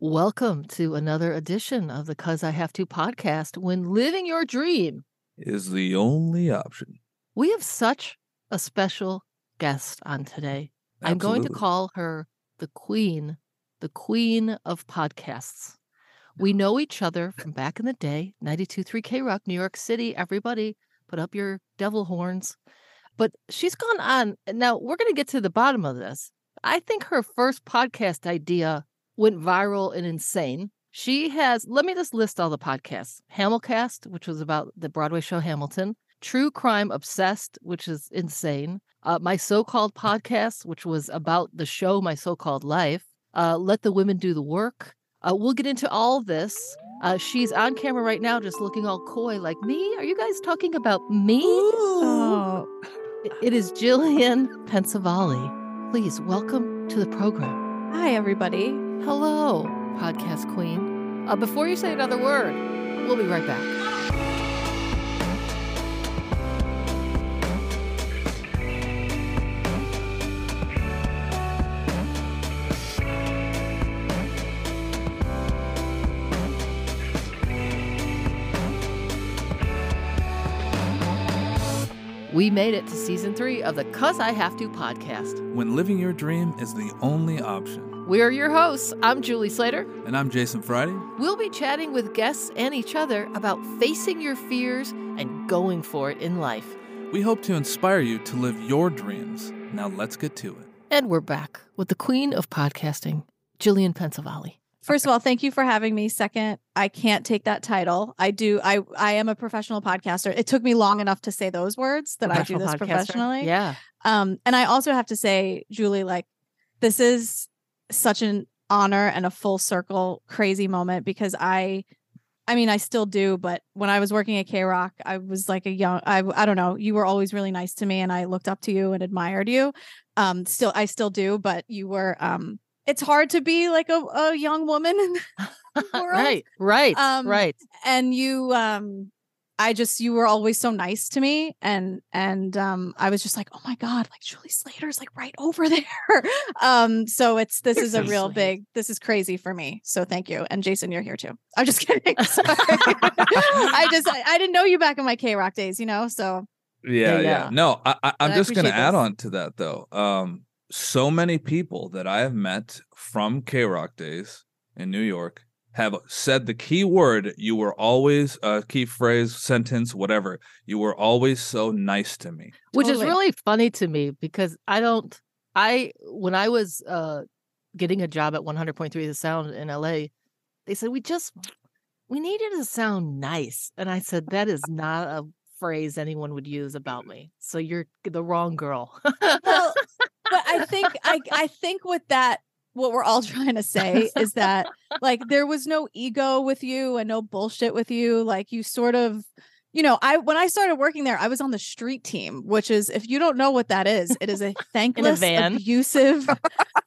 Welcome to another edition of the Cuz I Have to podcast when living your dream is the only option. We have such a special guest on today. Absolutely. I'm going to call her the queen, the queen of podcasts. We know each other from back in the day, 92.3 K Rock, New York City. Everybody put up your devil horns. But she's gone on. Now, we're going to get to the bottom of this. I think her first podcast idea went viral and insane. She has, let me just list all the podcasts Hamilcast, which was about the Broadway show Hamilton, True Crime Obsessed, which is insane, uh, My So Called Podcast, which was about the show My So Called Life, uh, Let the Women Do the Work. Uh, we'll get into all this. Uh, she's on camera right now, just looking all coy, like me. Are you guys talking about me? Oh. It is Gillian Pensavalle. Please welcome to the program. Hi, everybody. Hello, podcast queen. Uh, before you say another word, we'll be right back. We made it to season three of the Cuz I Have to podcast. When living your dream is the only option. We're your hosts. I'm Julie Slater. And I'm Jason Friday. We'll be chatting with guests and each other about facing your fears and going for it in life. We hope to inspire you to live your dreams. Now let's get to it. And we're back with the queen of podcasting, Gillian Pensavalle. First of all, thank you for having me. Second, I can't take that title. I do. I I am a professional podcaster. It took me long enough to say those words that I do this podcaster. professionally. Yeah. Um, and I also have to say, Julie, like this is such an honor and a full circle crazy moment because I I mean, I still do, but when I was working at K Rock, I was like a young, I, I don't know, you were always really nice to me and I looked up to you and admired you. Um, still, I still do, but you were, um, it's hard to be like a, a young woman in the world. right, right, um, right. And you, um, I just you were always so nice to me, and and um, I was just like, oh my god, like Julie Slater's like right over there. um, so it's this you're is so a real sweet. big. This is crazy for me. So thank you, and Jason, you're here too. I'm just kidding. I just I, I, didn't know you back in my K Rock days, you know. So yeah, yeah. yeah. No, I, I am just gonna add on to that though. Um, so many people that I have met from K Rock days in New York have said the key word. You were always a key phrase, sentence, whatever. You were always so nice to me. Which totally. is really funny to me because I don't, I, when I was uh, getting a job at 100.3 The Sound in LA, they said, we just, we needed to sound nice. And I said, that is not a phrase anyone would use about me. So you're the wrong girl. well, but I think I I think with that what we're all trying to say is that like there was no ego with you and no bullshit with you like you sort of you know i when i started working there i was on the street team which is if you don't know what that is it is a thankless a abusive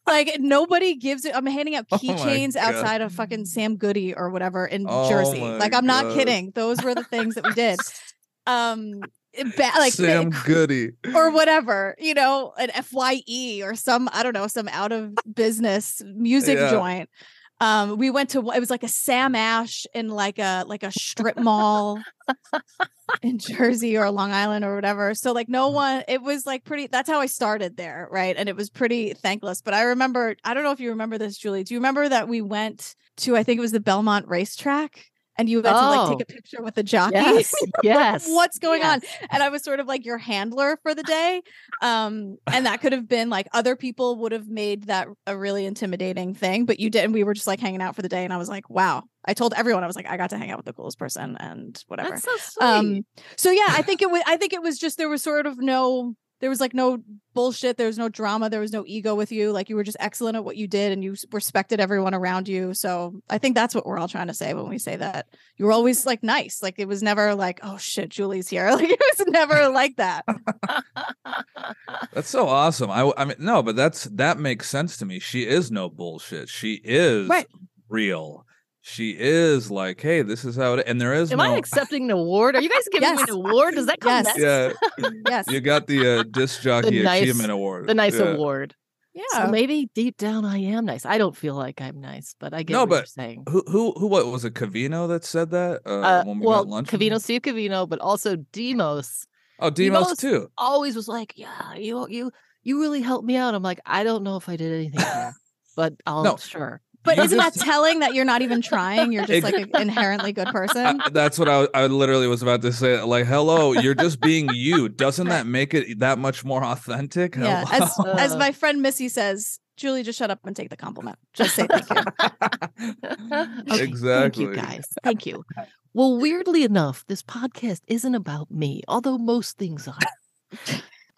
like nobody gives it i'm handing out oh keychains oh outside of fucking sam goody or whatever in oh jersey like i'm God. not kidding those were the things that we did. Um ba- like Sam Goody or whatever, you know, an FYE or some I don't know, some out of business music yeah. joint. Um, we went to it was like a Sam Ash in like a like a strip mall in Jersey or Long Island or whatever. So like no mm. one, it was like pretty. That's how I started there, right? And it was pretty thankless. But I remember, I don't know if you remember this, Julie. Do you remember that we went to? I think it was the Belmont racetrack and you had oh. to like take a oh. picture with the jockey. Yes. yes. What's going yes. on? And I was sort of like your handler for the day. Um, and that could have been like other people would have made that a really intimidating thing, but you didn't. We were just like hanging out for the day. And I was like, wow. I told everyone I was like, I got to hang out with the coolest person and whatever. That's so sweet. Um, so yeah, I think it was I think it was just there was sort of no there was like no bullshit there was no drama there was no ego with you like you were just excellent at what you did and you respected everyone around you. So i think that's what we're all trying to say when we say that. You were always like nice like it was never like oh shit julie's here. Like it was never like that. That's so awesome. I i mean no but that's that makes sense to me. She is no bullshit. She is right. real she is like, hey, this is how it and there is Am no... I accepting an award? Are you guys giving yes. me an award? Does that come yes. next? Yeah. yes. You got the uh, disc jockey the nice, achievement award. The nice yeah. award. Yeah. So maybe deep down I am nice. I don't feel like I'm nice, but I get no, what but you're saying. Who who who what was it Cavino that said that? Uh, uh we well Cavino Steve Cavino, but also Demos. Oh, Demos, Demos, too. Always was like, Yeah, you you you really helped me out. I'm like, I don't know if I did anything but I'll no. sure. But isn't that telling that you're not even trying? You're just like an inherently good person. That's what I, I literally was about to say. Like, hello, you're just being you. Doesn't that make it that much more authentic? Yeah. As, as my friend Missy says, Julie, just shut up and take the compliment. Just say thank you. okay, exactly. Thank you, guys. Thank you. Well, weirdly enough, this podcast isn't about me, although most things are.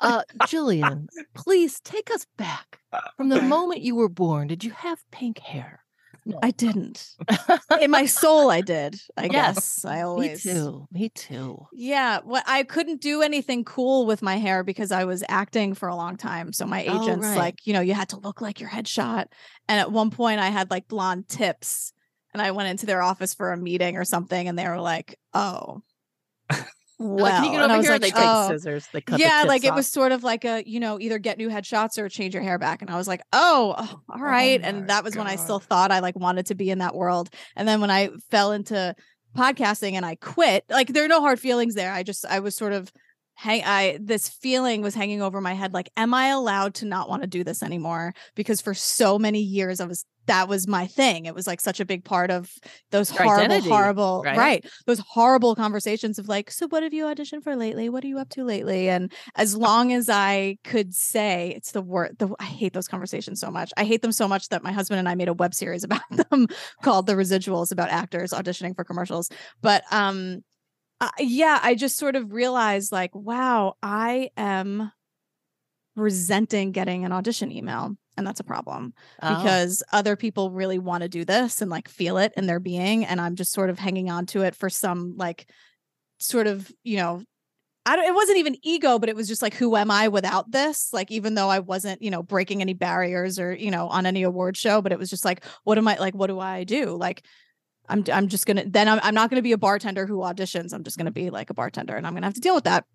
Uh, Gillian, please take us back from the moment you were born. Did you have pink hair? No. I didn't. In my soul, I did. I yes, guess I always. Me too. Me too. Yeah. What I couldn't do anything cool with my hair because I was acting for a long time. So my oh, agents, oh, right. like, you know, you had to look like your headshot. And at one point, I had like blonde tips, and I went into their office for a meeting or something, and they were like, "Oh." Well. Like, and I was like, they oh, take oh. scissors, they cut. Yeah, like off. it was sort of like a, you know, either get new headshots or change your hair back. And I was like, oh, oh all oh right. Oh and that was God. when I still thought I like wanted to be in that world. And then when I fell into podcasting and I quit, like there are no hard feelings there. I just I was sort of hang I this feeling was hanging over my head like am I allowed to not want to do this anymore? Because for so many years I was that was my thing. It was like such a big part of those Your horrible identity, horrible right? right? those horrible conversations of like so what have you auditioned for lately? What are you up to lately? And as long as I could say it's the word the I hate those conversations so much. I hate them so much that my husband and I made a web series about them called the residuals about actors auditioning for commercials. But um uh, yeah, I just sort of realized like, wow, I am resenting getting an audition email. And that's a problem oh. because other people really want to do this and like feel it in their being. And I'm just sort of hanging on to it for some like sort of, you know, I don't, it wasn't even ego, but it was just like, who am I without this? Like, even though I wasn't, you know, breaking any barriers or, you know, on any award show, but it was just like, what am I like, what do I do? Like, I'm I'm just gonna then I'm I'm not gonna be a bartender who auditions. I'm just gonna be like a bartender and I'm gonna have to deal with that.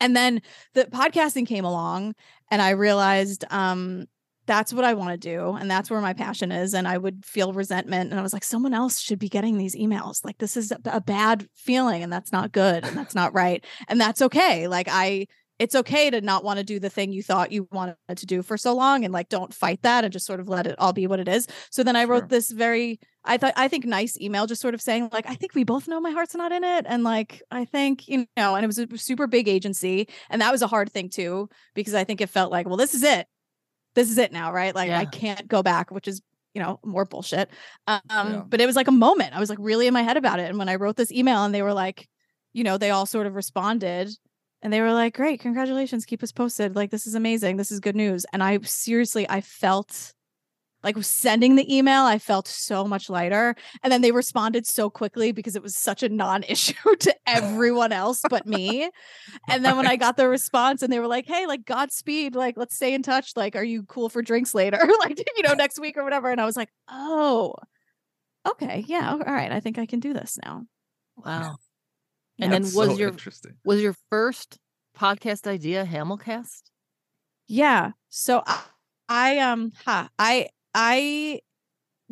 And then the podcasting came along and I realized um that's what I want to do and that's where my passion is and I would feel resentment and I was like someone else should be getting these emails like this is a, a bad feeling and that's not good and that's not right and that's okay like I it's okay to not want to do the thing you thought you wanted to do for so long and like don't fight that and just sort of let it all be what it is. So then I wrote sure. this very I thought I think nice email just sort of saying like I think we both know my heart's not in it and like I think you know and it was a super big agency and that was a hard thing too because I think it felt like well this is it. This is it now, right? Like yeah. I can't go back, which is you know more bullshit. Um yeah. but it was like a moment. I was like really in my head about it and when I wrote this email and they were like you know they all sort of responded and they were like great congratulations keep us posted like this is amazing this is good news and i seriously i felt like sending the email i felt so much lighter and then they responded so quickly because it was such a non-issue to everyone else but me. And then when i got the response and they were like hey like godspeed like let's stay in touch like are you cool for drinks later? Like you know next week or whatever and i was like oh okay yeah all right i think i can do this now. Wow. And then was so your was your first podcast idea Hamilcast? Yeah. So I, I um ha I I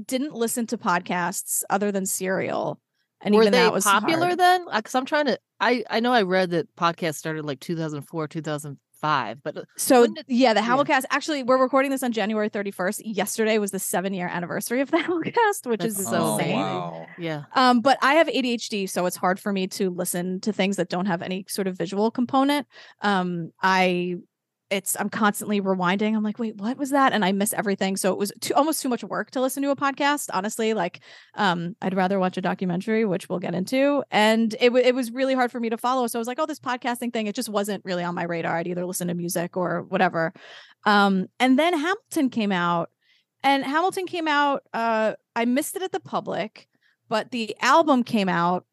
didn't listen to podcasts other than Serial. And Were even they that was popular hard. then? Because I'm trying to I I know I read that podcast started like 2004, 2005. But uh, so did, yeah, the Hamilcast. Yeah. Actually, we're recording this on January 31st. Yesterday was the seven year anniversary of the Hamilcast, which That's is so insane. Wow. Yeah. Um, but I have ADHD, so it's hard for me to listen to things that don't have any sort of visual component. Um, I it's I'm constantly rewinding. I'm like, wait, what was that? And I miss everything. So it was too, almost too much work to listen to a podcast. Honestly, like, um, I'd rather watch a documentary, which we'll get into. And it w- it was really hard for me to follow. So I was like, oh, this podcasting thing, it just wasn't really on my radar. I'd either listen to music or whatever. Um, and then Hamilton came out, and Hamilton came out. Uh, I missed it at the public, but the album came out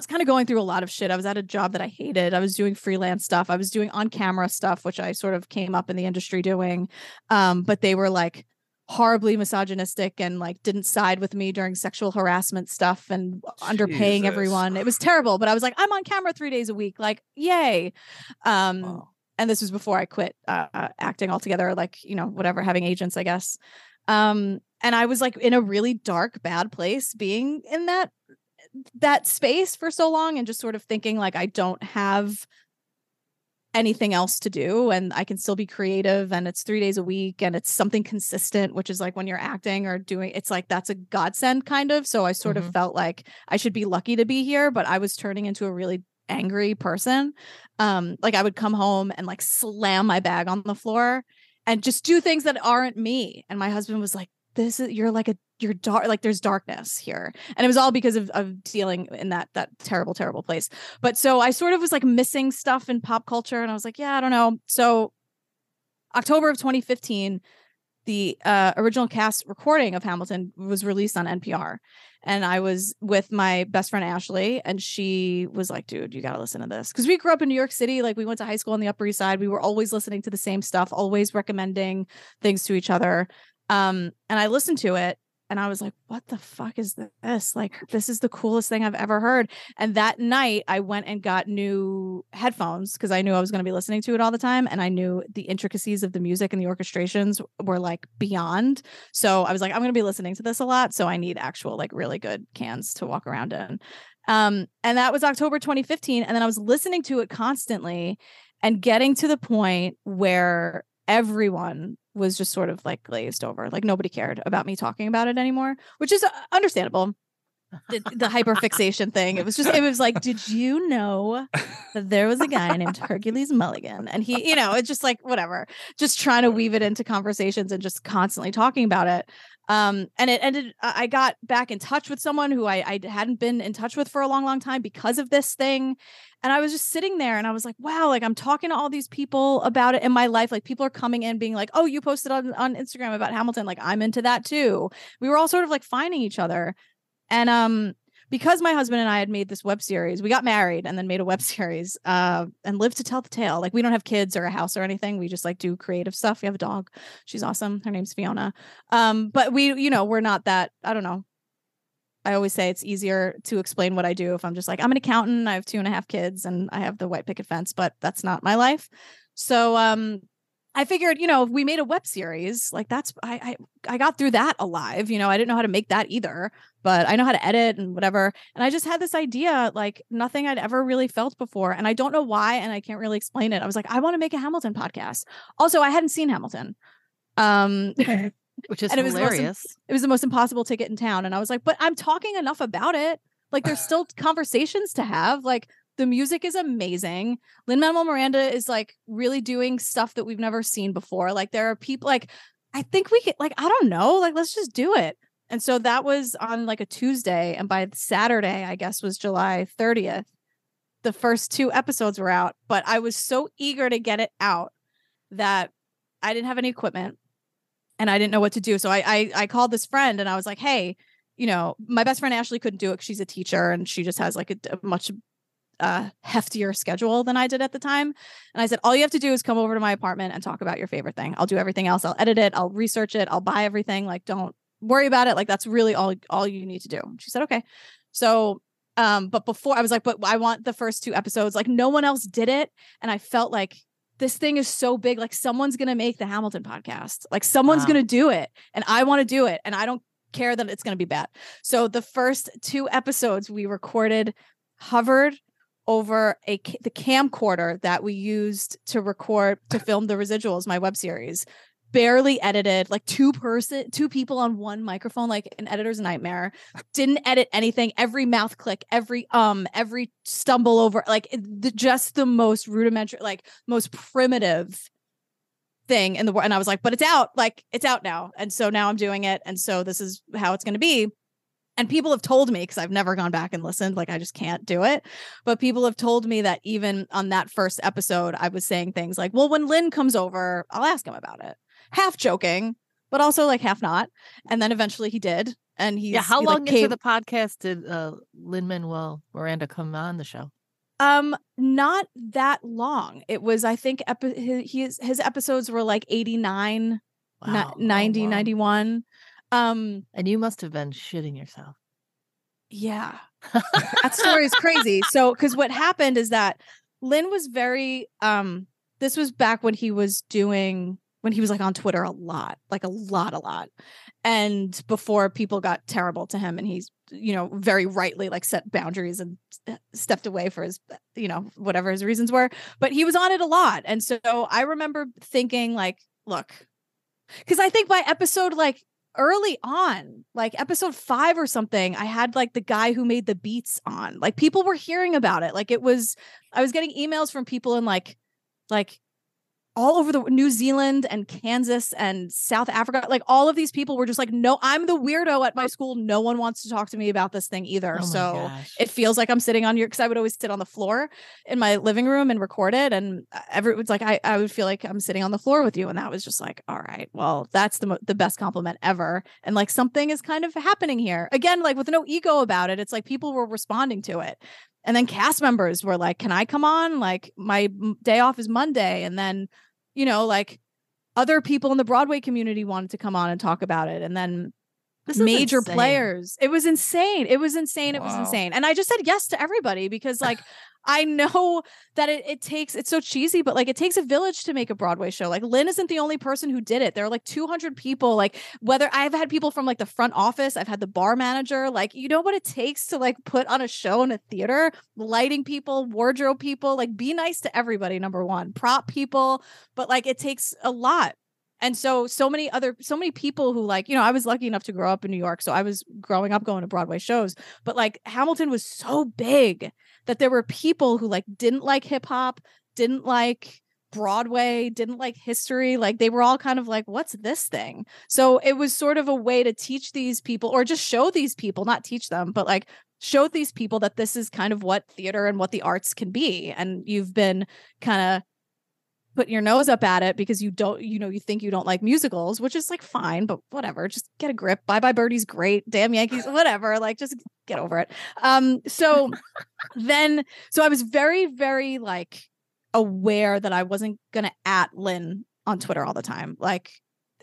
was kind of going through a lot of shit. I was at a job that I hated. I was doing freelance stuff. I was doing on camera stuff, which I sort of came up in the industry doing. Um, but they were like horribly misogynistic and like didn't side with me during sexual harassment stuff and underpaying Jesus. everyone. It was terrible. But I was like, I'm on camera three days a week. Like, yay. Um, wow. and this was before I quit uh, uh, acting altogether, like, you know, whatever, having agents, I guess. Um, and I was like in a really dark, bad place being in that that space for so long and just sort of thinking like I don't have anything else to do and I can still be creative and it's 3 days a week and it's something consistent which is like when you're acting or doing it's like that's a godsend kind of. So I sort mm-hmm. of felt like I should be lucky to be here but I was turning into a really angry person. Um like I would come home and like slam my bag on the floor and just do things that aren't me. And my husband was like this is you're like a you're dark like there's darkness here. And it was all because of, of dealing in that that terrible terrible place. But so i sort of was like missing stuff in pop culture and i was like yeah i don't know. So october of 2015 the uh, original cast recording of hamilton was released on npr and i was with my best friend ashley and she was like dude you gotta listen to this. Because we grew up in new york city like we went to high school on the upper east side. We were always listening to the same stuff always recommending things to each other um, and I listened to it and I was like, what the fuck is this? Like, this is the coolest thing I've ever heard. And that night, I went and got new headphones because I knew I was going to be listening to it all the time. And I knew the intricacies of the music and the orchestrations were like beyond. So I was like, I'm going to be listening to this a lot. So I need actual, like, really good cans to walk around in. Um, and that was October 2015. And then I was listening to it constantly and getting to the point where everyone was just sort of like glazed over. Like nobody cared about me talking about it anymore, which is uh, understandable. The, the hyperfixation thing. It was just, it was like, did you know that there was a guy named Hercules Mulligan? And he, you know, it's just like, whatever, just trying to weave it into conversations and just constantly talking about it. Um, and it ended, I got back in touch with someone who I, I hadn't been in touch with for a long, long time because of this thing. And I was just sitting there and I was like, wow, like I'm talking to all these people about it in my life. Like people are coming in being like, oh, you posted on, on Instagram about Hamilton. Like I'm into that too. We were all sort of like finding each other. And um, because my husband and I had made this web series, we got married and then made a web series uh, and lived to tell the tale. Like we don't have kids or a house or anything. We just like do creative stuff. We have a dog. She's awesome. Her name's Fiona. Um, but we, you know, we're not that, I don't know. I always say it's easier to explain what I do if I'm just like, I'm an accountant, I have two and a half kids, and I have the white picket fence, but that's not my life. So um I figured, you know, if we made a web series, like that's I, I I got through that alive. You know, I didn't know how to make that either, but I know how to edit and whatever. And I just had this idea, like nothing I'd ever really felt before. And I don't know why, and I can't really explain it. I was like, I want to make a Hamilton podcast. Also, I hadn't seen Hamilton. Um which is and hilarious. It was, most, it was the most impossible ticket in town. And I was like, but I'm talking enough about it. Like there's still conversations to have. Like the music is amazing. Lin Manuel Miranda is like really doing stuff that we've never seen before. Like there are people like I think we could like I don't know, like let's just do it. And so that was on like a Tuesday and by Saturday, I guess was July 30th. The first two episodes were out, but I was so eager to get it out that I didn't have any equipment and I didn't know what to do. So I I, I called this friend and I was like, "Hey, you know, my best friend Ashley couldn't do it. She's a teacher and she just has like a, a much uh, heftier schedule than I did at the time. And I said, all you have to do is come over to my apartment and talk about your favorite thing. I'll do everything else. I'll edit it. I'll research it. I'll buy everything. Like, don't worry about it. Like, that's really all, all you need to do. She said, okay. So, um, but before I was like, but I want the first two episodes. Like, no one else did it. And I felt like this thing is so big. Like, someone's going to make the Hamilton podcast. Like, someone's wow. going to do it. And I want to do it. And I don't care that it's going to be bad. So the first two episodes we recorded hovered over a the camcorder that we used to record to film the residuals my web series. Barely edited like two person two people on one microphone like an editor's nightmare. Didn't edit anything. Every mouth click every um every stumble over like the, just the most rudimentary like most primitive thing in the world and i was like but it's out like it's out now. And so now i'm doing it and so this is how it's going to be and people have told me because I've never gone back and listened, like I just can't do it. But people have told me that even on that first episode, I was saying things like, well, when Lin comes over, I'll ask him about it. Half joking, but also like half not. And then eventually he did. And he's Yeah, how he, long like, into the podcast did uh Lin Manuel Miranda come on the show? Um, not that long. It was, I think, epi- his his episodes were like 89, wow. 90, oh, wow. 91. Um, and you must have been shitting yourself. Yeah. that story is crazy. So, because what happened is that Lin was very um this was back when he was doing when he was like on Twitter a lot, like a lot, a lot. And before people got terrible to him and he's, you know, very rightly like set boundaries and stepped away for his, you know, whatever his reasons were. But he was on it a lot. And so I remember thinking, like, look, because I think by episode like early on, like episode five or something, I had like the guy who made the beats on. Like people were hearing about it. Like it was, I was getting emails from people in like, like all over the New Zealand and Kansas and South Africa. Like all of these people were just like, no, I'm the weirdo at my school. No one wants to talk to me about this thing either. Oh so gosh. it feels like I'm sitting on your because I would always sit on the floor in my living room and record it. And uh, everyone's like, I, I would feel like I'm sitting on the floor with you. And that was just like, all right, well, that's the the best compliment ever. And like something is kind of happening here. Again, like with no ego about it. It's like people were responding to it. And then cast members were like, Can I come on? Like, my day off is Monday. And then, you know, like other people in the Broadway community wanted to come on and talk about it. And then major insane. players. It was insane. It was insane. Wow. It was insane. And I just said yes to everybody because like I know that it, it takes it's so cheesy, but like it takes a village to make a Broadway show. Like Lin isn't the only person who did it. There are like 200 people. Like whether I've had people from like the front office, I've had the bar manager. Like you know what it takes to like put on a show in a theater, lighting people, wardrobe people. Like be nice to everybody. Number one, prop people, but like it takes a lot and so so many other so many people who like you know i was lucky enough to grow up in new york so i was growing up going to broadway shows but like hamilton was so big that there were people who like didn't like hip hop didn't like broadway didn't like history like they were all kind of like what's this thing? So it was sort of a way to teach these people or just show these people not teach them but like show these people that this is kind of what theater and what the arts can be and you've been kind of putting your nose up at it because you don't, you know, you think you don't like musicals, which is like fine, but whatever. Just get a grip. Bye bye Birdie's great. Damn Yankees, whatever. Like just get over it. Um, so then so I was very, very like aware that I wasn't gonna at Lin on Twitter all the time. Like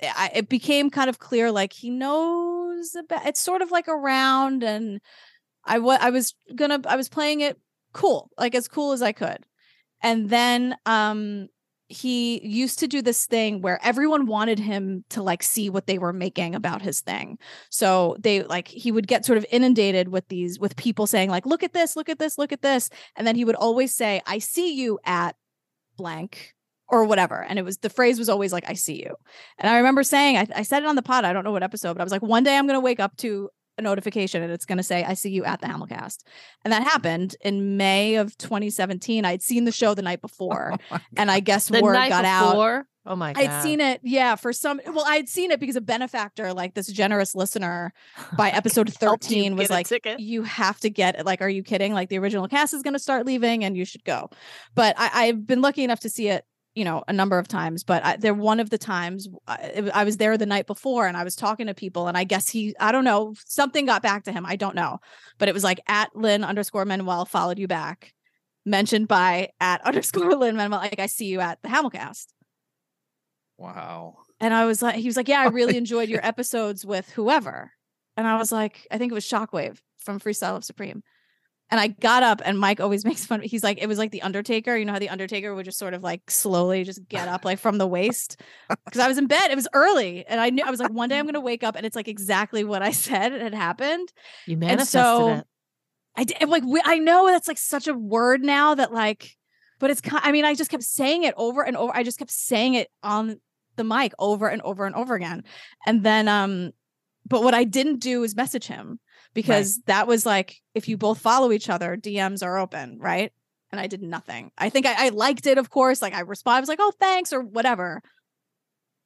I, it became kind of clear like he knows about it's sort of like around and I was I was gonna I was playing it cool, like as cool as I could. And then um he used to do this thing where everyone wanted him to like see what they were making about his thing. So they like he would get sort of inundated with these with people saying like look at this, look at this, look at this and then he would always say I see you at blank or whatever. And it was the phrase was always like I see you. And I remember saying I, I said it on the pod, I don't know what episode, but I was like one day I'm going to wake up to a notification and it's going to say, I see you at the Hamilcast. And that happened in May of 2017. I'd seen the show the night before. Oh and I guess the word got before? out. Oh my God. I'd seen it, yeah, for some. Well, I'd seen it because a benefactor, like this generous listener, by episode 13 was like, you have to get it. Like, are you kidding? Like, the original cast is going to start leaving and you should go. But I, I've been lucky enough to see it you know a number of times but I, they're one of the times I, I, was there the night before and i was talking to people and i guess he i don't know something got back to him i don't know. But it was like at lin underscore manuel followed you back mentioned by at underscore lin manuel like i see you at the hamilcast. Wow. And i was like he was like yeah i really enjoyed your episodes with whoever. And i was like i think it was shockwave from freestyle love supreme and I got up and Mike always makes fun. He's like, it was like the Undertaker. You know how the Undertaker would just sort of like slowly just get up like from the waist. Because I was in bed. It was early. And I knew I was like, one day I'm gonna wake up and it's like exactly what I said it had happened. You manifested and so, it. I did like we, I know that's like such a word now that like, but it's I mean, I just kept saying it over and over. I just kept saying it on the mic over and over and over again. And then um, but what I didn't do is message him because right. that was like if you both follow each other, DMs are open, right? And I did nothing. I think I, I liked it, of course. Like I responded, I was like, "Oh, thanks" or whatever.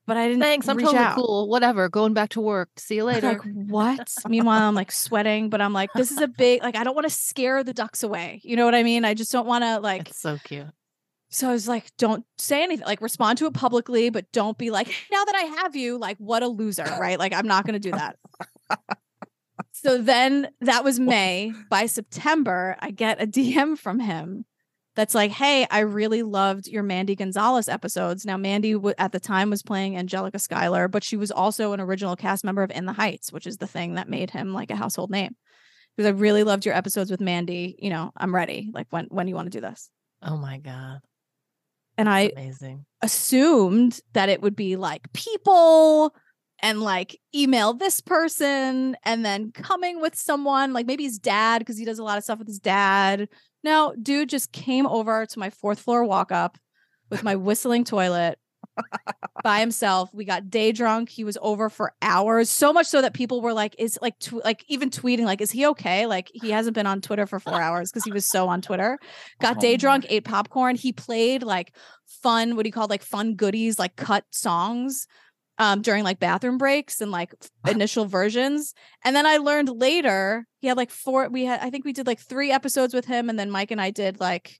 But I didn't. Thanks. I'm totally out. cool. Whatever. Going back to work. See you later. Like what? Meanwhile, I'm like sweating, but I'm like, this is a big. Like I don't want to scare the ducks away. You know what I mean? I just don't want to like. It's so cute. So I was like, don't say anything, like respond to it publicly, but don't be like, now that I have you, like, what a loser, right? Like, I'm not going to do that so then that was May. By September, I get a DM from him that's like, "Hey, I really loved your Mandy Gonzalez episodes." Now, Mandy w- at the time was playing Angelica Schuyler, but she was also an original cast member of In the Heights, which is the thing that made him like a household name. Because I really loved your episodes with Mandy. You know, I'm ready. Like, when when you want to do this? Oh my god! And I amazing. assumed that it would be like people and like email this person and then coming with someone like maybe his dad because he does a lot of stuff with his dad. No, dude just came over to my fourth floor walk up with my whistling toilet by himself. We got day drunk. He was over for hours, so much so that people were like, "Is like tw- like even tweeting like, is he okay?" Like he hasn't been on Twitter for four hours because he was so on Twitter. Got day oh drunk, ate popcorn. He played like fun, what do he called like fun goodies, like cut songs um during like bathroom breaks and like initial versions and then i learned later he had like four we had i think we did like three episodes with him and then mike and i did like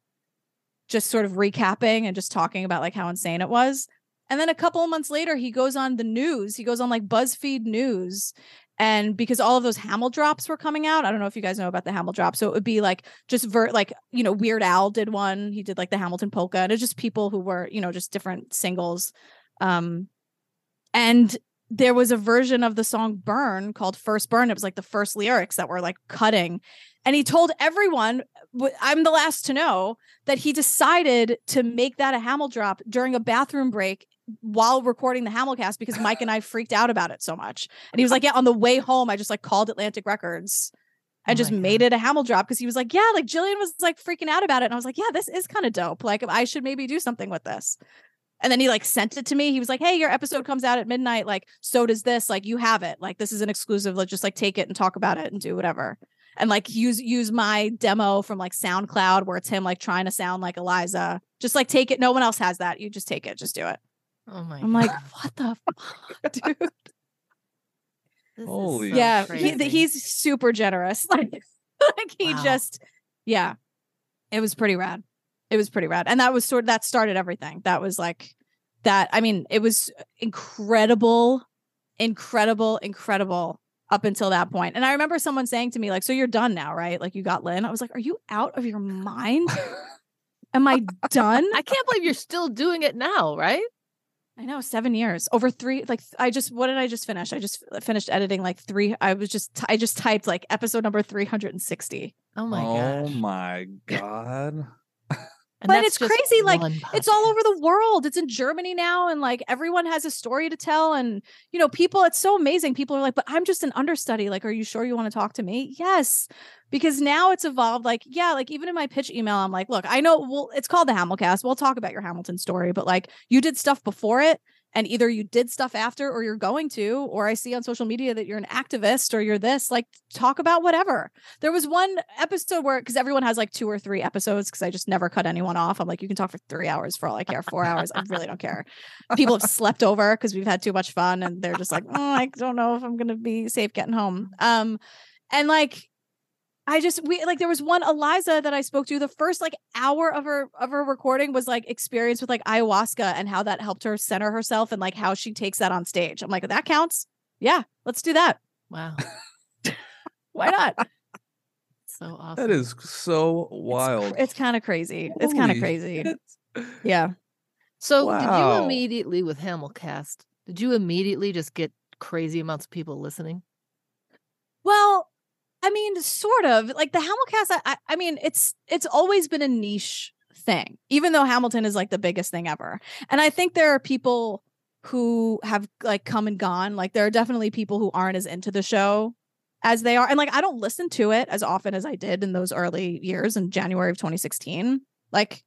just sort of recapping and just talking about like how insane it was and then a couple of months later, he goes on the news. He goes on like BuzzFeed News. And because all of those Hamil drops were coming out, I don't know if you guys know about the Hamil drop. So it would be like just ver- like, you know, Weird Al did one. He did like the Hamilton polka. And it's just people who were, you know, just different singles. Um, and there was a version of the song Burn called First Burn. It was like the first lyrics that were like cutting. And he told everyone, I'm the last to know, that he decided to make that a Hamil drop during a bathroom break while recording the Hamilcast because Mike and I freaked out about it so much. And he was like, Yeah, on the way home, I just like called Atlantic Records and oh just made God. it a Hamil drop because he was like, Yeah, like Gillian was like freaking out about it. And I was like, Yeah, this is kind of dope. Like, I should maybe do something with this. And then he like sent it to me. He was like, Hey, your episode comes out at midnight. Like, so does this. Like, you have it. Like, this is an exclusive. Let's just like take it and talk about it and do whatever. And like use use my demo from like SoundCloud where it's him like trying to sound like Eliza. Just like take it. No one else has that. You just take it. Just do it. Oh my! God. I'm God. like, what the fuck, dude? This Holy so yeah, he, he's super generous. Like, like he wow. just, yeah, it was pretty rad. It was pretty rad, and that was sort of that started everything. That was like that. I mean, it was incredible, incredible, incredible up until that point. And I remember someone saying to me, like, "So you're done now, right? Like, you got Lin." I was like, "Are you out of your mind?" Am I done? I can't believe you're still doing it now, right? I know, seven years over three. Like, I just, what did I just finish? I just finished editing like three. I was just, I just typed like episode number 360. Oh my god. Oh my God. And but it's crazy. Like it's all over the world. It's in Germany now, and like everyone has a story to tell. And you know, people, it's so amazing. People are like, but I'm just an understudy. Like, are you sure you want to talk to me? Yes. Because now it's evolved. Like, yeah, like even in my pitch email, I'm like, look, I know well, it's called the Hamilcast. We'll talk about your Hamilton story, but like you did stuff before it and either you did stuff after or you're going to or i see on social media that you're an activist or you're this like talk about whatever. There was one episode where because everyone has like two or three episodes because i just never cut anyone off. I'm like you can talk for three hours for all i care four hours. I really don't care. People have slept over because we've had too much fun and they're just like oh, i don't know if i'm gonna be safe getting home. Um and like I just we like there was one Eliza that I spoke to the first like hour of her of her recording was like experience with like ayahuasca and how that helped her center herself and like how she takes that on stage. I'm like that counts. Yeah, let's do that. Wow. Why not? so awesome. That is so wild. It's, it's kind of crazy. It's kind of crazy. Shit. Yeah. So wow. did you immediately with Hamilcast, did you immediately just get crazy amounts of people listening? Well, I mean, sort of like the Hamilcast. I, I mean, it's it's always been a niche thing, even though Hamilton is like the biggest thing ever. And I think there are people who have like come and gone. Like there are definitely people who aren't as into the show as they are. And like I don't listen to it as often as I did in those early years in January of 2016. Like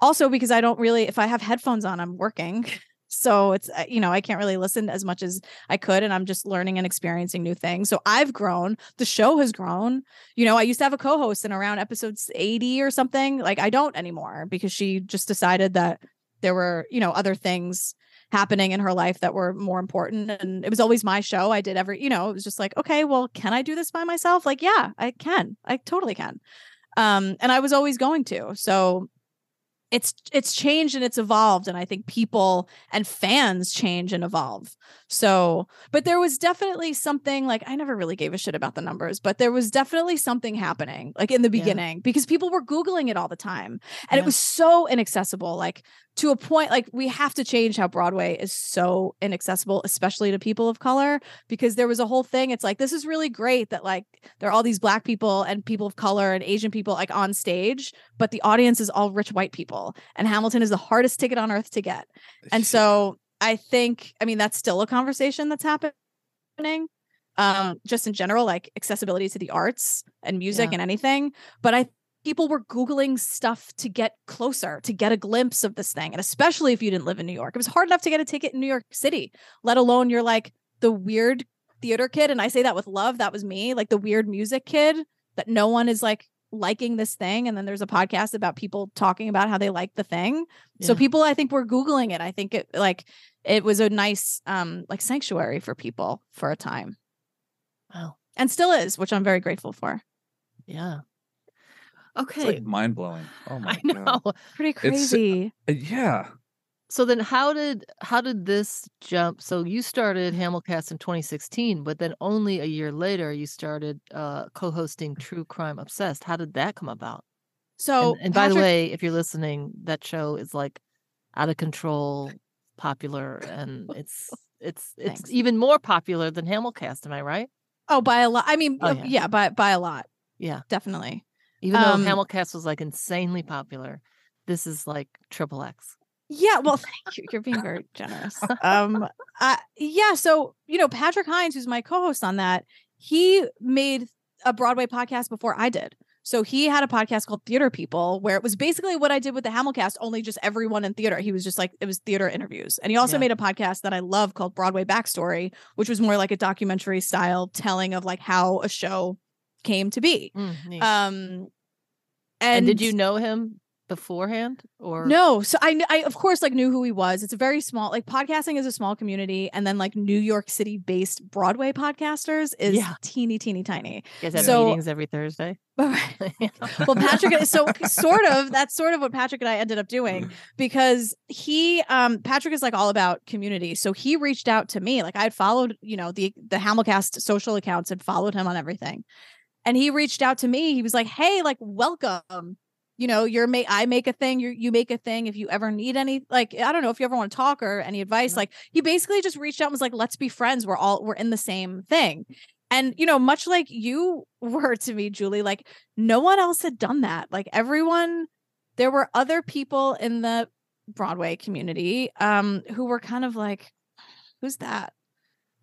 also because I don't really if I have headphones on, I'm working. So it's, uh, you know, I can't really listen as much as I could. And I'm just learning and experiencing new things. So I've grown. The show has grown. You know, I used to have a co host and around episodes 80 or something. Like I don't anymore because she just decided that there were, you know, other things happening in her life that were more important. And it was always my show. I did every, you know, it was just like, okay, well, can I do this by myself? Like, yeah, I can. I totally can. Um, and I was always going to. So it's it's changed and it's evolved and i think people and fans change and evolve so but there was definitely something like i never really gave a shit about the numbers but there was definitely something happening like in the beginning yeah. because people were googling it all the time and yeah. it was so inaccessible like to a point like we have to change how broadway is so inaccessible especially to people of color because there was a whole thing it's like this is really great that like there are all these black people and people of color and asian people like on stage but the audience is all rich white people. And Hamilton is the hardest ticket on earth to get. And so I think, I mean, that's still a conversation that's happening. Um, just in general, like accessibility to the arts and music yeah. and anything. But I people were Googling stuff to get closer, to get a glimpse of this thing. And especially if you didn't live in New York, it was hard enough to get a ticket in New York City, let alone you're like the weird theater kid. And I say that with love. That was me, like the weird music kid that no one is like liking this thing. And then there's a podcast about people talking about how they like the thing. Yeah. So people, I think, were Googling it. I think it like it was a nice um like sanctuary for people for a time. Wow. And still is, which I'm very grateful for. Yeah. Okay. Like mind blowing. Oh my I know. God. Pretty uh, crazy. Uh, yeah. So then how did how did this jump? So you started Hamilcast in 2016, but then only a year later you started uh co-hosting True Crime Obsessed. How did that come about? So and, and Patrick... by the way, if you're listening, that show is like out of control popular and it's it's it's Thanks. even more popular than Hamilcast, am I right? Oh, by a lot. I mean, oh, yeah. yeah, by by a lot. Yeah. Definitely. Even though um, Hamilcast was like insanely popular, this is like triple X. Yeah, well, thank you. You're being very generous. Um, uh, yeah. So you know, Patrick Hinds, who's my co-host on that, he made a Broadway podcast before I did. So he had a podcast called Theater People, where it was basically what I did with the Hamilcast, only just everyone in theater. He was just like it was theater interviews, and he also yeah. made a podcast that I love called Broadway Backstory, which was more like a documentary style telling of like how a show came to be. Mm, um, and, and, did you know him beforehand or no? So I, I of course like knew who he was. It's a very small like podcasting is a small community, and then like New York City based Broadway podcasters is yeah. teeny teeny tiny. You guys have so, meetings every Thursday. well, Patrick, so sort of that's sort of what Patrick and I ended up doing mm. because he, um, Patrick is like all about community. So he reached out to me, like I had followed, you know, the the Hamilcast social accounts and followed him on everything and he reached out to me. He was like, "Hey, like welcome. You know, you're make I make a thing, you you make a thing. If you ever need any, like I don't know if you ever want to talk or any advice, like he basically just reached out and was like, "Let's be friends. We're all we're in the same thing." And you know, much like you were to me, Julie, like no one else had done that. Like everyone, there were other people in the Broadway community um who were kind of like, "Who's that?"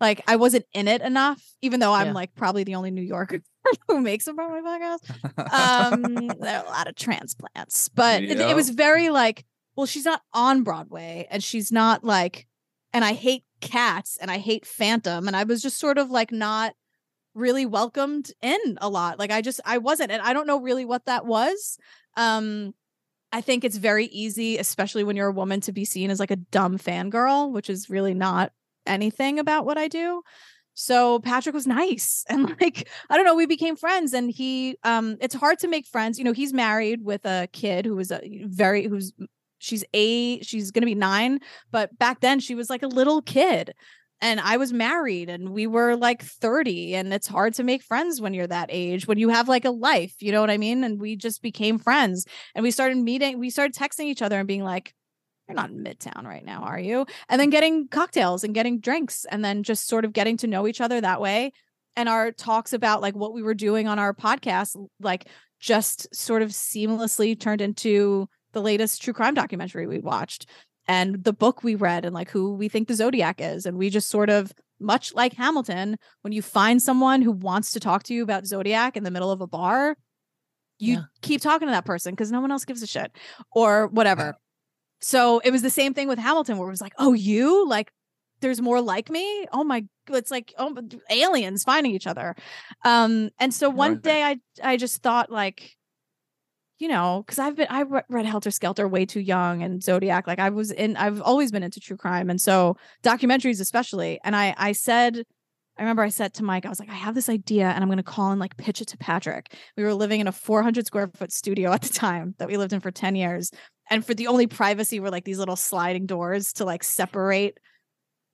Like I wasn't in it enough, even though I'm yeah. like probably the only New Yorker who makes a Broadway podcast. Um, there are a lot of transplants, but it, it, was very like, well, she's not on Broadway, and she's not like, and I hate cats, and I hate Phantom, and I was just sort of like not really welcomed in a lot. Like I just I wasn't, and I don't know really what that was. Um, I think it's very easy, especially when you're a woman, to be seen as like a dumb fangirl, which is really not anything about what I do. So Patrick was nice and like I don't know we became friends and he um it's hard to make friends you know he's married with a kid who was a very who's she's eight she's going to be 9 but back then she was like a little kid and I was married and we were like 30 and it's hard to make friends when you're that age when you have like a life you know what I mean and we just became friends and we started meeting we started texting each other and being like you're not in Midtown right now, are you? And then getting cocktails and getting drinks and then just sort of getting to know each other that way. And our talks about like what we were doing on our podcast, like just sort of seamlessly turned into the latest true crime documentary we watched and the book we read and like who we think the Zodiac is. And we just sort of, much like Hamilton, when you find someone who wants to talk to you about Zodiac in the middle of a bar, you yeah. keep talking to that person because no one else gives a shit or whatever. So it was the same thing with Hamilton, where it was like, oh, you like there's more like me. Oh my, it's like oh, aliens finding each other. Um, and so one day I I just thought like, you know, because I've been I read Helter Skelter way too young and Zodiac. Like I was in, I've always been into true crime, and so documentaries especially. And I I said. I remember I said to Mike, I was like, I have this idea and I'm going to call and like pitch it to Patrick. We were living in a 400 square foot studio at the time that we lived in for 10 years and for the only privacy were like these little sliding doors to like separate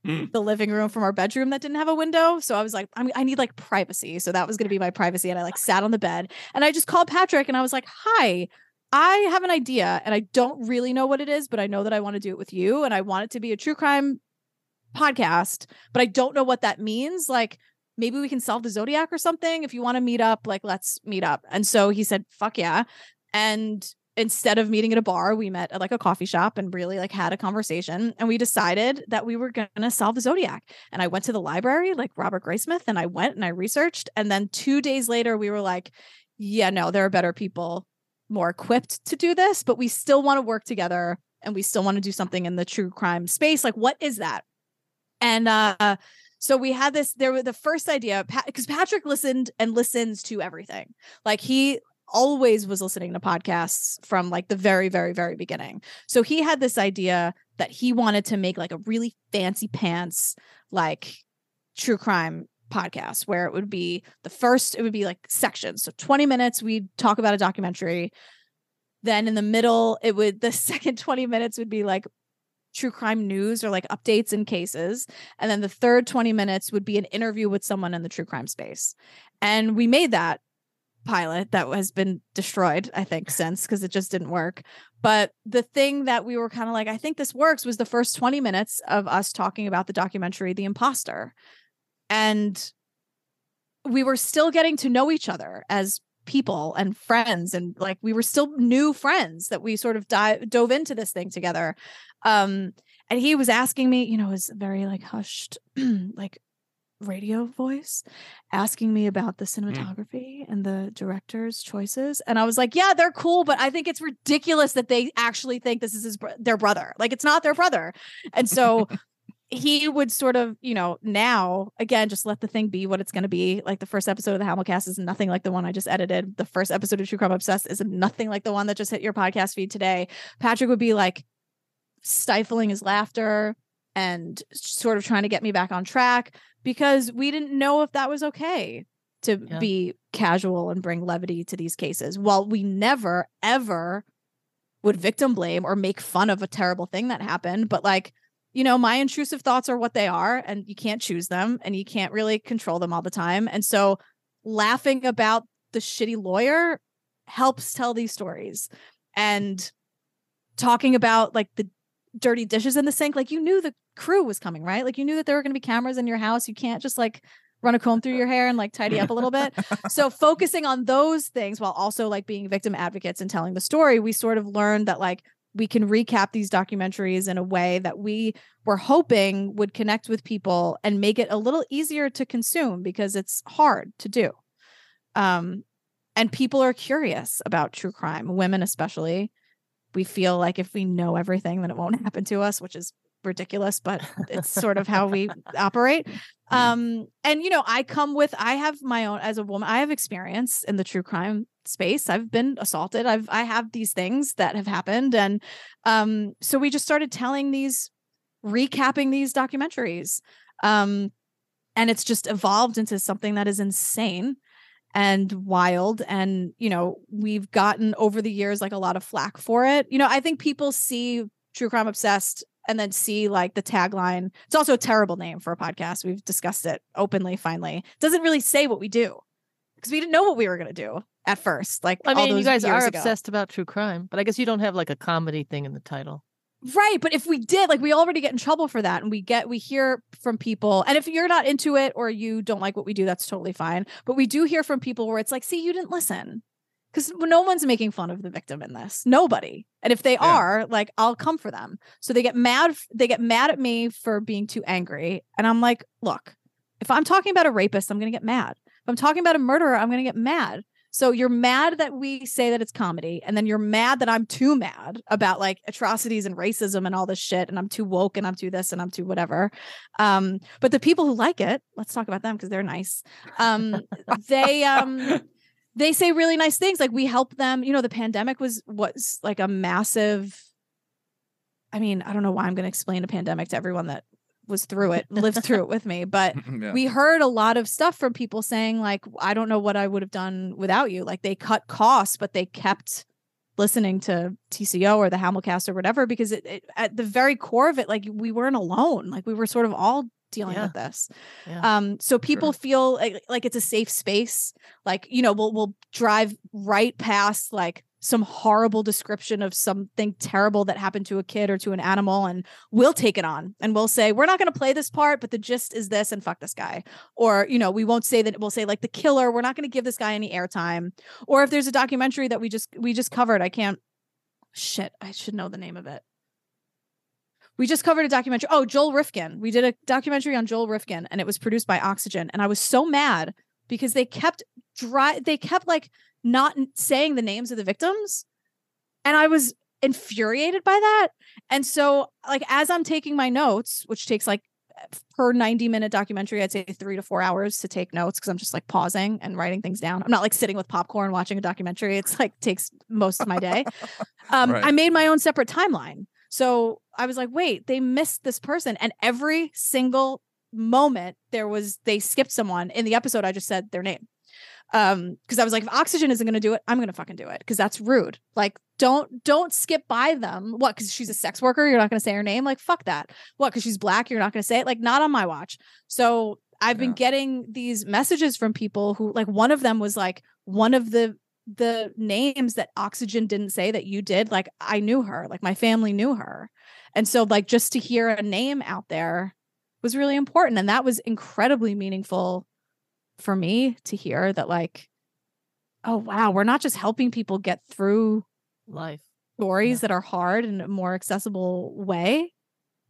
mm. the living room from our bedroom that didn't have a window. So I was like, i need like privacy. So that was going to be my privacy. And I like sat on the bed and I just called Patrick and I was like, hi, I have an idea and I don't really know what it is, but I know that I want to do it with you. And I want it to be a true crime podcast, but I don't know what that means. Like, maybe we can solve the zodiac or something. If you want to meet up, like, let's meet up. And so he said, fuck yeah. And instead of meeting at a bar, we met at like a coffee shop and really like had a conversation. And we decided that we were going to solve the Zodiac. And I went to the library, like Robert Graysmith, and I went and I researched. And then two days later, we were like, yeah, no, there are better people more equipped to do this, but we still want to work together and we still want to do something in the true crime space. Like, what is that? And uh so we had this there were the first idea because Patrick listened and listens to everything. Like he always was listening to podcasts from like the very very very beginning. So he had this idea that he wanted to make like a really fancy pants like true crime podcast where it would be the first it would be like sections. So 20 minutes we'd talk about a documentary. Then in the middle it would the second 20 minutes would be like true crime news or like updates and cases. And then the third 20 minutes would be an interview with someone in the true crime space. And we made that pilot that has been destroyed, I think, since because it just didn't work. But the thing that we were kind of like, I think this works was the first 20 minutes of us talking about the documentary, The Imposter. And we were still getting to know each other as people and friends and like we were still new friends that we sort of dive, dove into this thing together um and he was asking me you know was very like hushed like radio voice asking me about the mm. cinematography mm. and the director's choices and i was like yeah they're cool but i think it's ridiculous that they actually think this is his their brother like it's not their brother and so he would sort of, you know, now again, just let the thing be what it's going to be. Like the first episode of the Hamilcast is nothing like the one I just edited. The first episode of True Crime Obsessed is nothing like the one that just hit your podcast feed today. Patrick would be like stifling his laughter and sort of trying to get me back on track because we didn't know if that was okay to yeah. be casual and bring levity to these cases. While we never, ever would victim blame or make fun of a terrible thing that happened, but like, you know, my intrusive thoughts are what they are, and you can't choose them and you can't really control them all the time. And so laughing about the shitty lawyer helps tell these stories. And talking about like the dirty dishes in the sink, like you knew the crew was coming, right? Like you knew that there were going to be cameras in your house. You can't just like run a comb through your hair and like tidy up a little bit. so focusing on those things while also like being victim advocates and telling the story, we sort of learned that like we can recap these documentaries in a way that we were hoping would connect with people and make it a little easier to consume because it's hard to do. Um, and people are curious about true crime, women especially. We feel like if we know everything, then it won't happen to us, which is ridiculous, but it's sort of how we operate. Um, and you know, I come with I have my own as a woman, I have experience in the true crime space. I've been assaulted. I've I have these things that have happened. And um, so we just started telling these, recapping these documentaries. Um, and it's just evolved into something that is insane and wild and you know we've gotten over the years like a lot of flack for it you know i think people see true crime obsessed and then see like the tagline. It's also a terrible name for a podcast. We've discussed it openly finally. It doesn't really say what we do because we didn't know what we were going to do at first. Like, I mean, you guys are ago. obsessed about true crime, but I guess you don't have like a comedy thing in the title. Right, but if we did, like we already get in trouble for that and we get we hear from people and if you're not into it or you don't like what we do that's totally fine, but we do hear from people where it's like, "See, you didn't listen." Because no one's making fun of the victim in this. Nobody. And if they yeah. are like i'll come for them. So they get mad they get mad at me for being too angry. And i'm like look if i'm talking about a rapist i'm going to get mad. If i'm talking about a murderer i'm going to get mad. So you're mad that we say that it's comedy and then you're mad that i'm too mad about like atrocities and racism and all this shit and i'm too woke and i'm too this and i'm too whatever. Um but the people who like it let's talk about them because they're nice. Um they um they say really nice things like we help them you know the pandemic was was like a massive i mean i don't know why i'm going to explain a pandemic to everyone that was through it lived through it with me but yeah. we heard a lot of stuff from people saying like i don't know what i would have done without you like they cut costs but they kept listening to tco or the hamilcast or whatever because it, it, at the very core of it like we weren't alone like we were sort of all dealing yeah. with this. Yeah. Um, so people sure. feel like, like it's a safe space. Like, you know, we'll we'll drive right past like some horrible description of something terrible that happened to a kid or to an animal and we'll take it on and we'll say we're not going to play this part but the gist is this and fuck this guy or you know we won't say that we'll say like the killer we're not going to give this guy any airtime or if there's a documentary that we just we just covered i can't shit, I should know the name of it. We just covered a documentary. Oh, Joel Rifkin. We did a documentary on Joel Rifkin and it was produced by Oxygen. And I was so mad because they kept dry, they kept like not saying the names of the victims. And I was infuriated by that. And so, like, as I'm taking my notes, which takes like per 90 minute documentary, I'd say three to four hours to take notes because I'm just like pausing and writing things down. I'm not like sitting with popcorn watching a documentary. It's like takes most of my day. Um, right. I made my own separate timeline. So I was like, wait, they missed this person. And every single moment there was, they skipped someone in the episode. I just said their name um because i was like if oxygen isn't going to do it i'm going to fucking do it because that's rude like don't don't skip by them what because she's a sex worker you're not going to say her name like fuck that what because she's black you're not going to say it like not on my watch so i've yeah. been getting these messages from people who like one of them was like one of the the names that oxygen didn't say that you did like i knew her like my family knew her and so like just to hear a name out there was really important and that was incredibly meaningful for me to hear that like oh wow we're not just helping people get through life stories yeah. that are hard in a more accessible way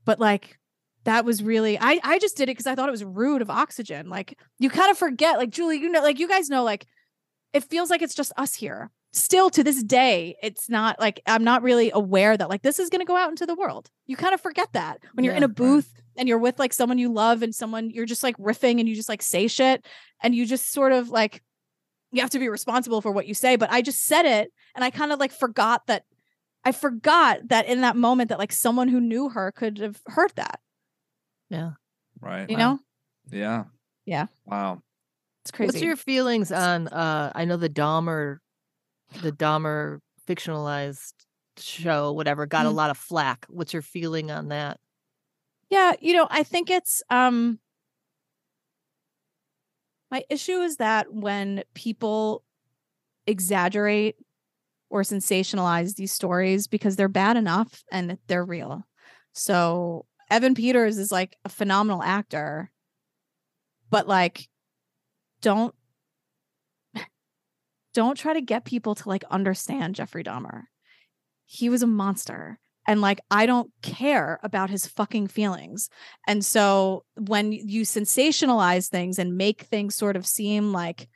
but like that was really i i just did it because i thought it was rude of oxygen like you kind of forget like julie you know like you guys know like it feels like it's just us here. Still to this day it's not like i'm not really aware that like this is going to go out into the world. You kind of forget that when you're yeah, in a booth right. and you're with like someone you love and someone you're just like riffing and you just like say shit and you just sort of like you have to be responsible for what you say but i just said it and i kind of like forgot that i forgot that in that moment that like someone who knew her could have heard that. Yeah. Right. You wow. know? Yeah. Yeah. Wow it's crazy what's your feelings on uh i know the dahmer the dahmer fictionalized show whatever got mm. a lot of flack what's your feeling on that yeah you know i think it's um my issue is that when people exaggerate or sensationalize these stories because they're bad enough and they're real. So Evan Peters is like a phenomenal actor, but like don't don't try to get people to like understand Jeffrey Dahmer. He was a monster and like I don't care about his fucking feelings. And so when you sensationalize things and make things sort of seem like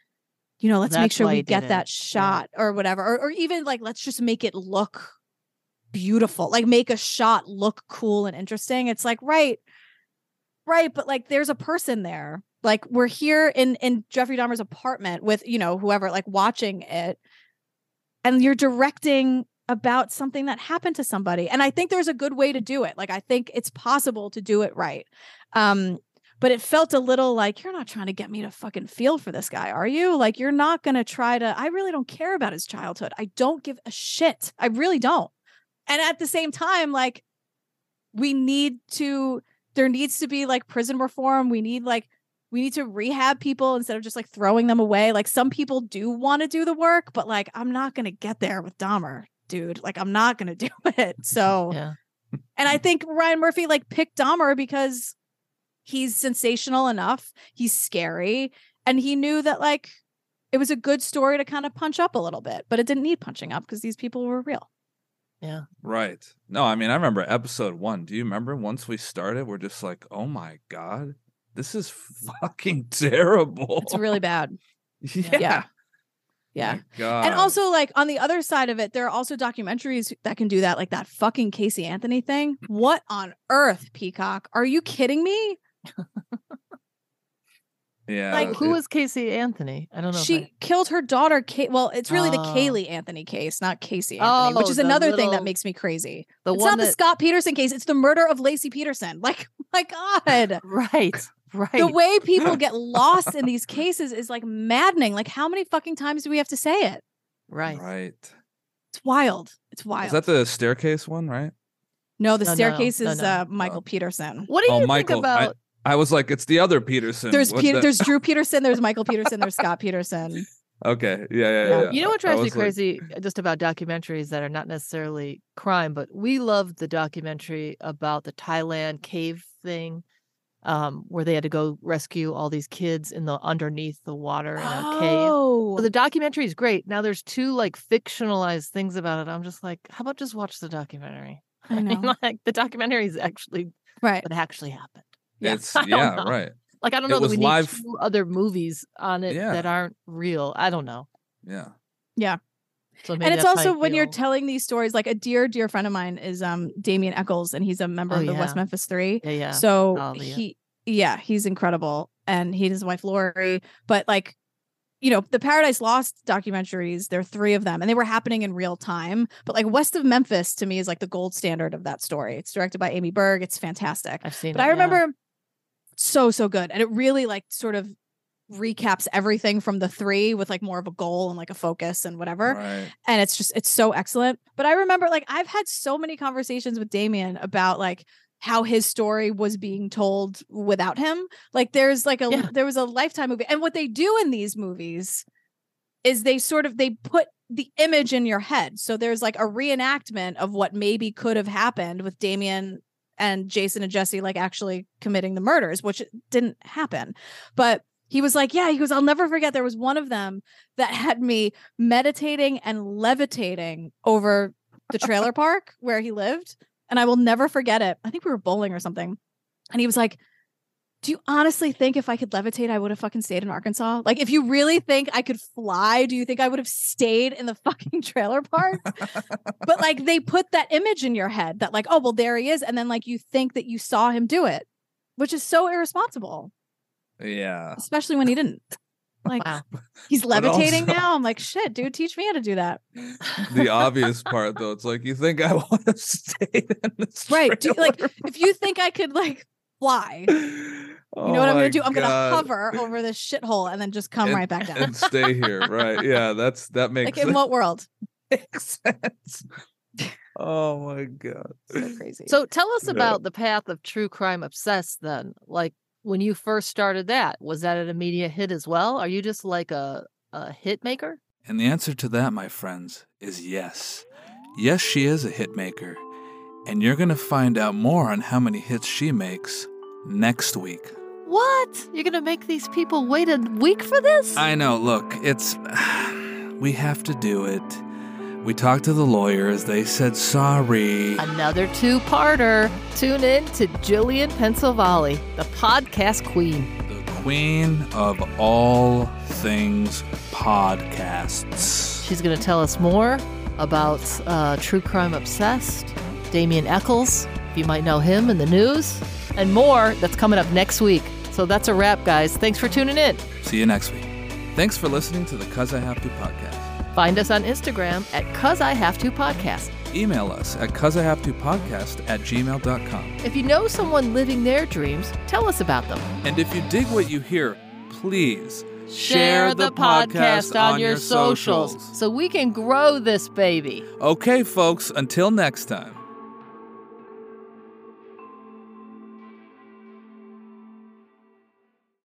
you know, let's That's make sure we get that shot yeah. or whatever or or even like let's just make it look beautiful. Like make a shot look cool and interesting. It's like right right, but like there's a person there. Like we're here in in Jeffrey Dahmer's apartment with, you know, whoever like watching it and you're directing about something that happened to somebody. And I think there's a good way to do it. Like I think it's possible to do it right. Um, but it felt a little like you're not trying to get me to fucking feel for this guy, are you? Like you're not going to try to I really don't care about his childhood. I don't give a shit. I really don't. And at the same time like we need to there needs to be like prison reform. We need like we need to rehab people instead of just like throwing them away. Like some people do want to do the work, but like I'm not going to get there with Dahmer dude. Like, I'm not going to do it. So, yeah. and I think Ryan Murphy like picked Dahmer because he's sensational enough, he's scary, and he knew that like it was a good story to kind of punch up a little bit, but it didn't need punching up because these people were real. Yeah. Right. No, I mean, I remember episode one. Do you remember once we started, we're just like, oh my God, this is fucking terrible. It's really bad. yeah. yeah. Yeah. And also like on the other side of it, there are also documentaries that can do that, like that fucking Casey Anthony thing. What on earth, Peacock? Are you kidding me? yeah. Like who was Casey Anthony? I don't know. She I... killed her daughter, Kate. Well, it's really oh. the Caylee Anthony case, not Casey Anthony, oh, which is another little... thing that makes me crazy. The it's not that... the Scott Peterson case, it's the murder of Laci Peterson. Like, my God. Right. Right. The way people get lost in these cases is like maddening. Like, how many fucking times do we have to say it? Right. Right. It's wild. It's wild. Is that the staircase one, right? No, the no, staircase no, is no, uh, Michael oh. Peterson. What do you oh, think Michael, about? I, I, was like, it's the other Peterson. There's Peter, there's Drew Peterson. There's Michael Peterson. There's Scott Peterson. Okay. Yeah, yeah, yeah. yeah. You know what drives me crazy like... just about documentaries that are not necessarily crime, but we loved the documentary about the Thailand cave thing um, where they had to go rescue all these kids in the underneath the water in a oh. cave. So the documentary is great. Now there's two like fictionalized things about it. I'm just like, how about just watch the documentary? I know. I mean, like the documentary is actually right. What actually happened. Yeah. It's yeah, right. Like I don't know it that we live... need two other movies on it yeah. that aren't real. I don't know. Yeah. Yeah. So and it's also when you're telling these stories, like a dear, dear friend of mine is um Damien Echols, and he's a member oh, of the yeah. West Memphis Three. Yeah, yeah. So oh, he, yeah, he's incredible, and he and his wife Lorri. But like, you know, the Paradise Lost documentaries, there are three of them, and they were happening in real time. But like West of Memphis to me is like the gold standard of that story. It's directed by Amy Berg. It's fantastic. I've seen. But it, I remember. Yeah. So so good, and it really like sort of recaps everything from the three with like more of a goal and like a focus and whatever. Right. And it's just it's so excellent. But I remember like I've had so many conversations with Damien about like how his story was being told without him. Like there's like a yeah. there was a lifetime movie. And what they do in these movies is they sort of they put the image in your head. So there's like a reenactment of what maybe could have happened with Damien and Jason and Jesse like actually committing the murders, which didn't happen. But he was like, Yeah, he goes, I'll never forget. There was one of them that had me meditating and levitating over the trailer park where he lived. And I will never forget it. I think we were bowling or something. And he was like, Do you honestly think if I could levitate, I would have fucking stayed in Arkansas? Like, if you really think I could fly, do you think I would have stayed in the fucking trailer park? but like, they put that image in your head that, like, oh, well, there he is. And then, like, you think that you saw him do it, which is so irresponsible. Yeah. Especially when he didn't. Like wow. he's levitating also, now. I'm like, shit, dude, teach me how to do that. The obvious part though, it's like you think I want to stay in this. Right. Do, like if you think I could like fly. Oh you know what I'm gonna do? I'm God. gonna hover over this shithole and then just come and, right back down and stay here. Right? Yeah, that's that makes. Like sense. in what world? Makes sense. Oh my god. So crazy. So tell us yeah. about the path of true crime obsessed then. Like when you first started that, was that an immediate hit as well? Are you just like a, a hit maker? And the answer to that, my friends, is yes. Yes, she is a hit maker. And you're going to find out more on how many hits she makes next week. What? You're going to make these people wait a week for this? I know. Look, it's. we have to do it. We talked to the lawyers. They said sorry. Another two parter. Tune in to Gillian Pensavalle, the podcast queen. The queen of all things podcasts. She's going to tell us more about uh, True Crime Obsessed, Damien Echols, if you might know him in the news, and more that's coming up next week. So that's a wrap, guys. Thanks for tuning in. See you next week. Thanks for listening to the Cuz I Have to podcast. Find us on Instagram at Cuz I Have to Podcast. Email us at Cuz I Have to Podcast at gmail.com. If you know someone living their dreams, tell us about them. And if you dig what you hear, please share the podcast on your socials so we can grow this baby. Okay, folks, until next time.